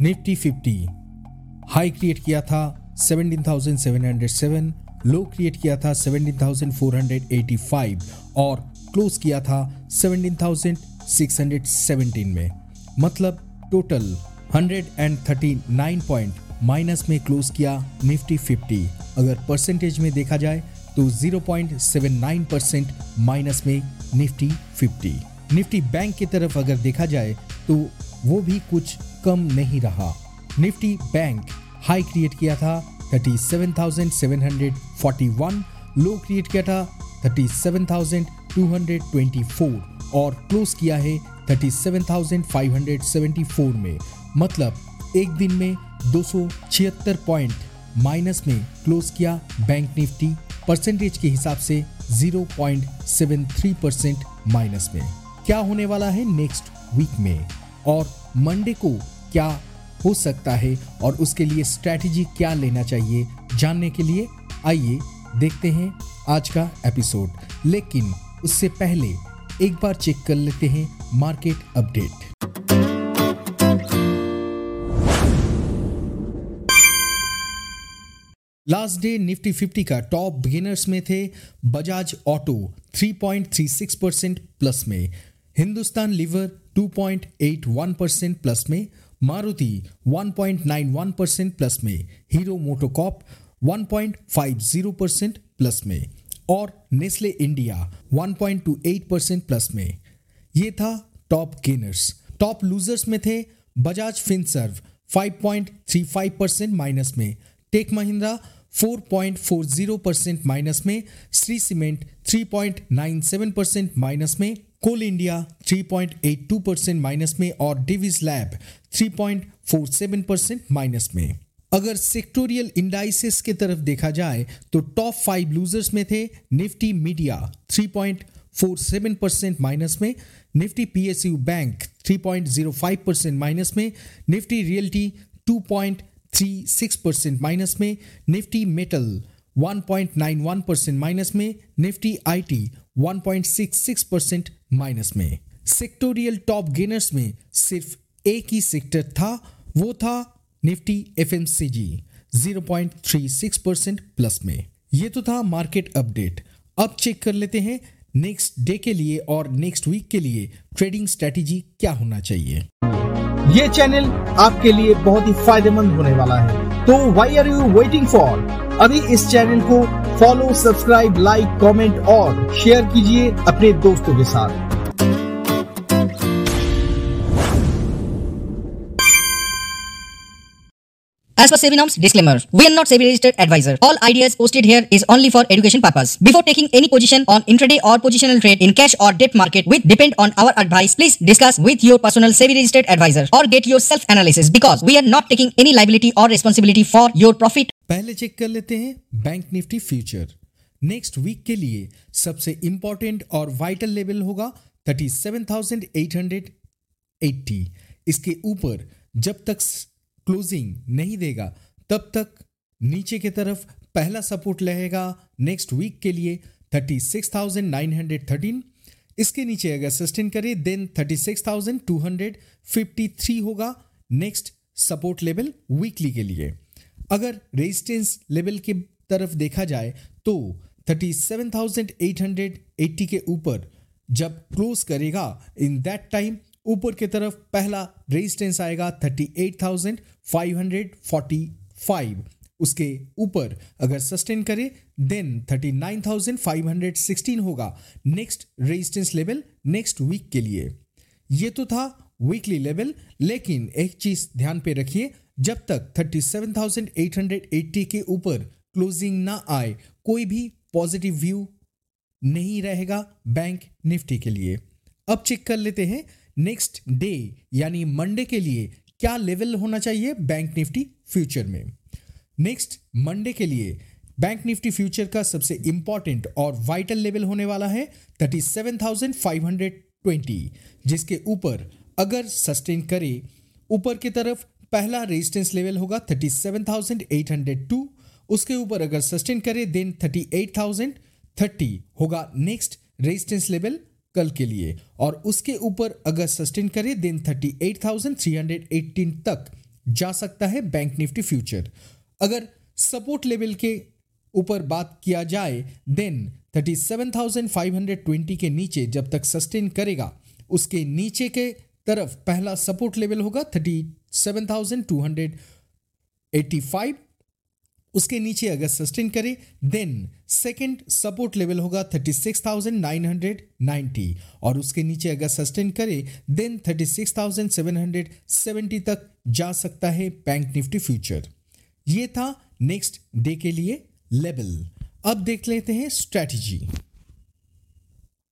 Nifty 50 high create किया था 17,707 लो create किया था 17,485 और क्लोज किया था 17,617 में। मतलब टोटल 139 पॉइंट माइनस में क्लोज किया निफ्टी 50 अगर परसेंटेज में देखा जाए तो 0.79 परसेंट माइनस में निफ्टी 50 निफ्टी बैंक की तरफ़ अगर देखा जाए तो वो भी कुछ कम नहीं रहा। निफ्टी बैंक हाई क्रिएट किया था 37,741 लो क्रिएट किया था 37,224 और क्लोज किया है 37,574 में। मतलब एक दिन में दो पॉइंट माइनस में क्लोज किया बैंक निफ्टी परसेंटेज के हिसाब से 0.73 परसेंट माइनस में। क्या होने वाला है नेक्स्ट वीक में? और मंडे को क्या हो सकता है और उसके लिए स्ट्रैटेजी क्या लेना चाहिए, जानने के लिए आइए देखते हैं आज का एपिसोड लेकिन उससे पहले एक बार चेक कर लेते हैं market update last day Nifty 50 का टॉप बिगिनर्स में थे बजाज ऑटो 3.36 परसेंट प्लस में। हिंदुस्तान लिवर 2.81 परसेंट प्लस में मारुति 1.91 परसेंट प्लस में हीरो मोटोकॉप 1.50 परसेंट प्लस में, और नेस्ले इंडिया 1.28 परसेंट प्लस में। ये था टॉप गेनर्स टॉप लूजर्स में थे बजाज फिनसर्व 5.35 परसेंट माइनस में टेक महिंद्रा 4.40 परसेंट माइनस में श्री सीमेंट 3.97 परसेंट माइनस में कोल इंडिया 3.82 परसेंट माइनस में और डिविज लैब 3.47 परसेंट माइनस में। अगर सेक्टोरियल इंडाइसिस की तरफ़ देखा जाए तो टॉप फाइव लूजर्स में थे निफ्टी मीडिया 3.47 परसेंट माइनस में, Nifty PSU bank 3.05 percent minus में, निफ्टी रियल्टी 2.36 परसेंट माइनस में, निफ्टी मेटल 1.91 परसेंट माइनस में निफ्टी आईटी 1.66 परसेंट माइनस में सेक्टोरियल टॉप गेनर्स में सिर्फ़ एक ही सेक्टर था, वो था Nifty F M C G zero point three six percent plus में ये तो था मार्केट अपडेट अब चेक कर लेते हैं नेक्स्ट डे के लिए और नेक्स्ट वीक के लिए ट्रेडिंग स्ट्रेटेजी क्या होना चाहिए। ये चैनल आपके लिए बहुत ही फ़ायदेमंद होने वाला है। तो why are you waiting for अभी इस चैनल को फॉलो सब्सक्राइब लाइक कमेंट और शेयर कीजिए अपने दोस्तों के साथ। As per SEBI norms, disclaimer, we are not SEBI registered advisor. All ideas posted here is only for education purpose. Before taking any position on intraday or positional trade in cash or debt market with depend on our advice, please discuss with your personal SEBI registered advisor or get your self analysis because we are not taking any liability or responsibility for your profit. पहले check कर लेते हैं bank Nifty future next week के लिए सबसे important और vital level होगा 37,880 इसके ऊपर जब तक क्लोजिंग नहीं देगा तब तक नीचे की तरफ़ पहला सपोर्ट रहेगा नेक्स्ट वीक के लिए 36,913 इसके नीचे अगर सस्टेन करे देन 36,253 होगा नेक्स्ट सपोर्ट लेवल वीकली के लिए। अगर रेजिस्टेंस लेवल की तरफ़ देखा जाए तो 37,880 के ऊपर जब क्लोज करेगा इन दैट टाइम ऊपर की तरफ़ पहला रेजिस्टेंस आएगा 38,545 उसके ऊपर अगर सस्टेन करे देन 39,516 होगा। Next resistance level next week के लिए। ये तो था वीकली लेवल लेकिन एक चीज़ ध्यान पे रखिए जब तक 37,880 के ऊपर क्लोजिंग ना आए कोई भी पॉजिटिव व्यू नहीं रहेगा बैंक निफ्टी के लिए। अब चेक कर लेते हैं नेक्स्ट डे यानी मंडे के लिए क्या लेवल होना चाहिए बैंक निफ्टी फ्यूचर में? नेक्स्ट मंडे के लिए बैंक निफ्टी फ्यूचर का सबसे इंपॉर्टेंट और वाइटल लेवल होने वाला है 37,520 जिसके ऊपर अगर सस्टेन करे ऊपर की तरफ़ पहला रेजिस्टेंस लेवल होगा 37,802 उसके ऊपर अगर सस्टेन करे देन 38,030 होगा नेक्स्ट रेजिस्टेंस लेवल कल के लिए। और उसके ऊपर अगर सस्टेन करे देन 38,318 तक जा सकता है बैंक निफ्टी फ्यूचर अगर सपोर्ट लेवल के ऊपर बात किया जाए देन 37,520 के नीचे जब तक सस्टेन करेगा उसके नीचे के तरफ़ पहला सपोर्ट लेवल होगा 37,285 उसके नीचे अगर सस्टेन करे देन सेकंड सपोर्ट लेवल होगा 36,990 और उसके नीचे अगर सस्टेन करे देन 36,770 तक जा सकता है बैंक निफ्टी फ्यूचर ये था नेक्स्ट डे के लिए लेवल अब देख लेते हैं स्ट्रैटेजी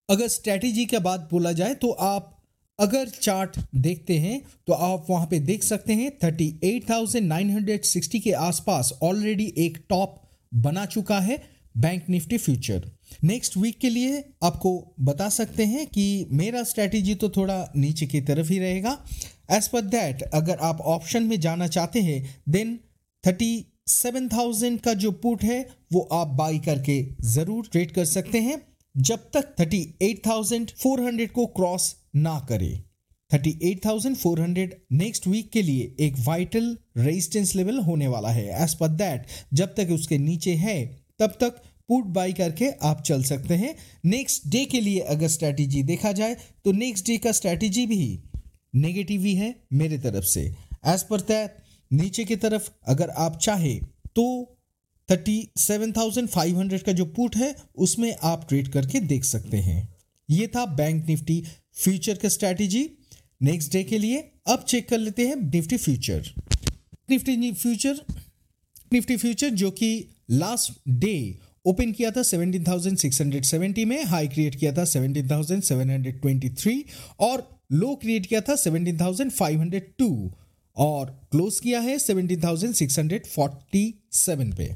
अगर स्ट्रैटेजी के बाद बोला जाए तो आप अगर चार्ट देखते हैं तो आप वहाँ पे देख सकते हैं 38,960 के आसपास ऑलरेडी एक टॉप बना चुका है bank Nifty future next week के लिए आपको बता सकते हैं कि मेरा स्ट्रैटेजी तो थोड़ा नीचे की तरफ़ ही रहेगा. एज पर दैट अगर आप ऑप्शन में जाना चाहते हैं देन थर्टी सेवन थाउज़ेंड का जो पुट है वो आप बाई करके ज़रूर ट्रेड कर सकते हैं. जब तक thirty eight thousand four hundred को क्रॉस ना फोर हंड्रेड नेक्स्ट वीक के लिए एक वाइटल रेजिस्टेंस लेवल होने वाला है। एज पर दैट जब तक उसके नीचे है, तब तक पुट बाई करके आप चल सकते हैं। नेक्स्ट डे के लिए अगर स्ट्रैटेजी देखा जाए तो नेक्स्ट डे का स्ट्रैटेजी भी नेगेटिव ही है मेरे तरफ़ से। एज पर दैट नीचे की तरफ़ अगर आप चाहे तो thirty seven thousand five hundred का जो पुट है, उसमें आप ट्रेड करके देख सकते हैं। ये था बैंक निफ्टी फ्यूचर का स्ट्रैटेजी नेक्स्ट डे के लिए अब चेक कर लेते हैं Nifty future Nifty future Nifty future जो कि लास्ट डे ओपन किया था 17,670 में हाई क्रिएट किया था 17,723 और लो क्रिएट किया था 17,502 और क्लोज किया है 17,647 पे।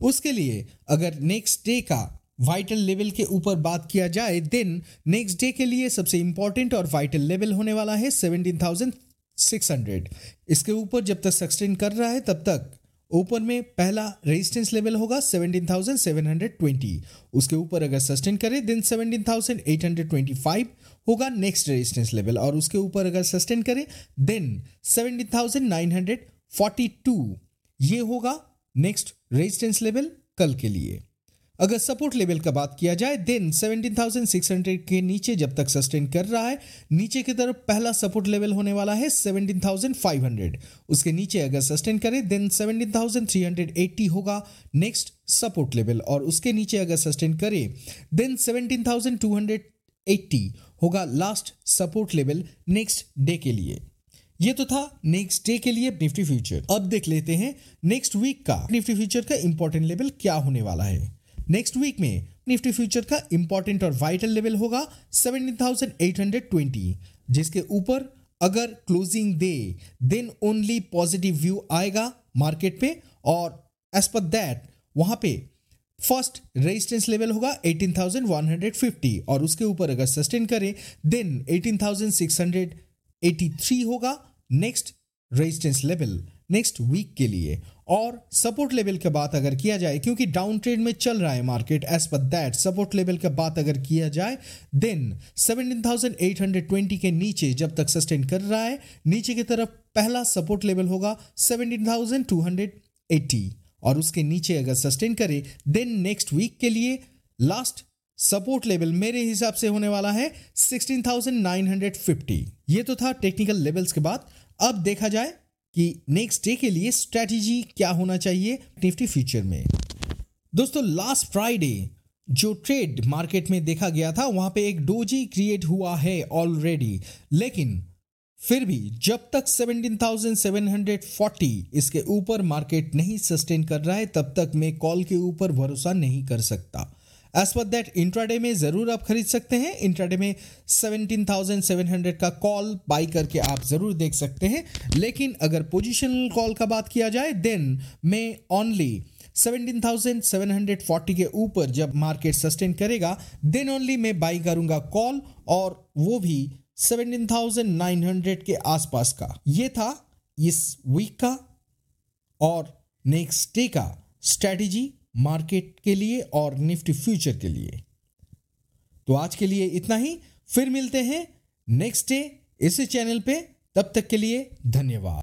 उसके लिए अगर नेक्स्ट डे का वाइटल लेवल के ऊपर बात किया जाए देन नेक्स्ट डे के लिए सबसे इंपॉर्टेंट और वाइटल लेवल होने वाला है 17,600 इसके ऊपर जब तक सस्टेन कर रहा है तब तक ऊपर में पहला रेजिस्टेंस लेवल होगा 17,720 उसके ऊपर अगर सस्टेन करे देन 17,825 होगा नेक्स्ट रेजिस्टेंस लेवल और उसके ऊपर अगर सस्टेन करे देन 17,942 ये होगा नेक्स्ट रेजिस्टेंस लेवल कल के लिए. अगर सपोर्ट लेवल का बात किया जाए देन 17,600 के नीचे जब तक सस्टेन कर रहा है नीचे की तरफ़ पहला सपोर्ट लेवल होने वाला है 17,500 उसके नीचे अगर सस्टेन करे देन 17,380 होगा नेक्स्ट सपोर्ट लेवल। और उसके नीचे अगर सस्टेन करे देन 17,280 होगा last support level next day के लिए। ये तो था नेक्स्ट डे के लिए निफ्टी फ्यूचर अब देख लेते हैं नेक्स्ट वीक का निफ्टी फ्यूचर का इंपॉर्टेंट लेवल क्या होने वाला है। नेक्स्ट वीक में निफ्टी फ्यूचर का इंपॉर्टेंट और वाइटल लेवल होगा 17,820 जिसके ऊपर अगर क्लोजिंग दे देन ओनली पॉजिटिव व्यू आएगा मार्केट पे और एज पर दैट वहाँ पे फ़र्स्ट रेजिस्टेंस लेवल होगा 18,150 और उसके ऊपर अगर सस्टेन करें देन 18,683 होगा next resistance level next week के लिए। और सपोर्ट लेवल की बात अगर किया जाए क्योंकि डाउन ट्रेड में चल रहा है market as per that support level की बात अगर किया जाए देन 17,820 के नीचे जब तक सस्टेन कर रहा है नीचे की तरफ़ पहला सपोर्ट लेवल होगा 17,280 और उसके नीचे अगर सस्टेन करे देन नेक्स्ट वीक के लिए लास्ट सपोर्ट लेवल मेरे हिसाब से होने वाला है 16,950 ये तो था टेक्निकल लेवल्स के बाद। अब देखा जाए कि नेक्स्ट डे के लिए स्ट्रैटेजी क्या होना चाहिए निफ्टी फ्यूचर में। दोस्तों लास्ट फ्राइडे जो ट्रेड मार्केट में देखा गया था वहाँ पे एक डोजी क्रिएट हुआ है ऑलरेडी लेकिन फिर भी जब तक 17,740 इसके ऊपर मार्केट नहीं सस्टेन कर रहा है तब तक मैं कॉल के ऊपर भरोसा नहीं कर सकता। एज पर दैट इंट्राडे में ज़रूर आप खरीद सकते हैं। इंट्राडे में 17,700 का कॉल बाई करके आप ज़रूर देख सकते हैं। लेकिन अगर पोजिशनल कॉल का बात किया जाए देन मैं ओनली 17,740 के ऊपर जब मार्केट सस्टेन करेगा देन ओनली मैं बाई करूँगा कॉल और वो भी 17,900 के आसपास का। ये था इस वीक का और नेक्स्ट डे का स्ट्रेटजी मार्केट के लिए और निफ्टी फ्यूचर के लिए। तो आज के लिए इतना ही। फिर मिलते हैं नेक्स्ट डे इसी चैनल पे। तब तक के लिए धन्यवाद।